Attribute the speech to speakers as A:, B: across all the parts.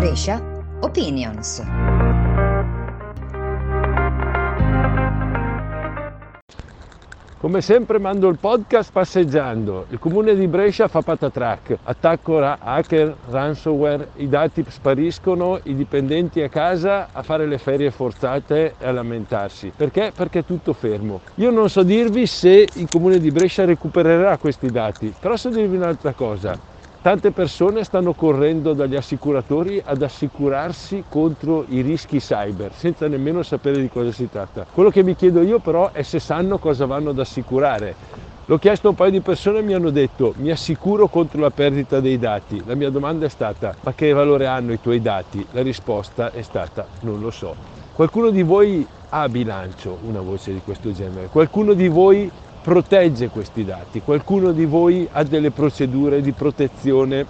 A: Brescia Opinions.
B: Come sempre mando il podcast passeggiando. Il comune di Brescia fa patatrack, attacco hacker, ransomware, i dati spariscono, i dipendenti a casa a fare le ferie forzate e a lamentarsi. Perché? Perché è tutto fermo. Io non so dirvi se il comune di Brescia recupererà questi dati, però so dirvi un'altra cosa. Tante persone stanno correndo dagli assicuratori ad assicurarsi contro i rischi cyber senza nemmeno sapere di cosa si tratta. Quello che mi chiedo io però è se sanno cosa vanno ad assicurare. L'ho chiesto a un paio di persone e mi hanno detto mi assicuro contro la perdita dei dati. La mia domanda è stata ma che valore hanno i tuoi dati? La risposta è stata non lo so. Qualcuno di voi ha bilancio una voce di questo genere? Qualcuno di voi protegge questi dati. Qualcuno di voi ha delle procedure di protezione,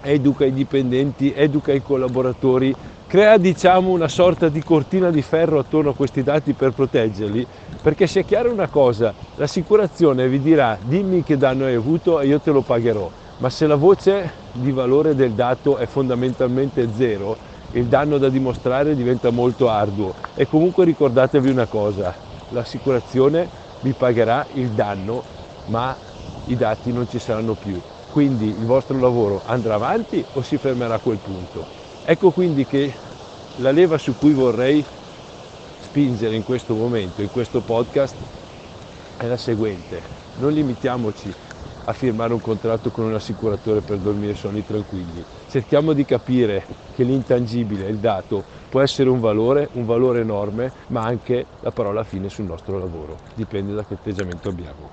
B: educa i dipendenti, educa i collaboratori, crea diciamo una sorta di cortina di ferro attorno a questi dati per proteggerli, perché sia chiara una cosa, l'assicurazione vi dirà dimmi che danno hai avuto e io te lo pagherò, ma se la voce di valore del dato è fondamentalmente zero, il danno da dimostrare diventa molto arduo e comunque ricordatevi una cosa, l'assicurazione vi pagherà il danno, ma i dati non ci saranno più. Quindi il vostro lavoro andrà avanti o si fermerà a quel punto. Ecco quindi che la leva su cui vorrei spingere in questo momento, in questo podcast, è la seguente. Non limitiamoci a firmare un contratto con un assicuratore per dormire sonni tranquilli. Cerchiamo di capire che l'intangibile, il dato, può essere un valore, un valore enorme, ma anche la parola fine sul nostro lavoro. Dipende da che atteggiamento abbiamo.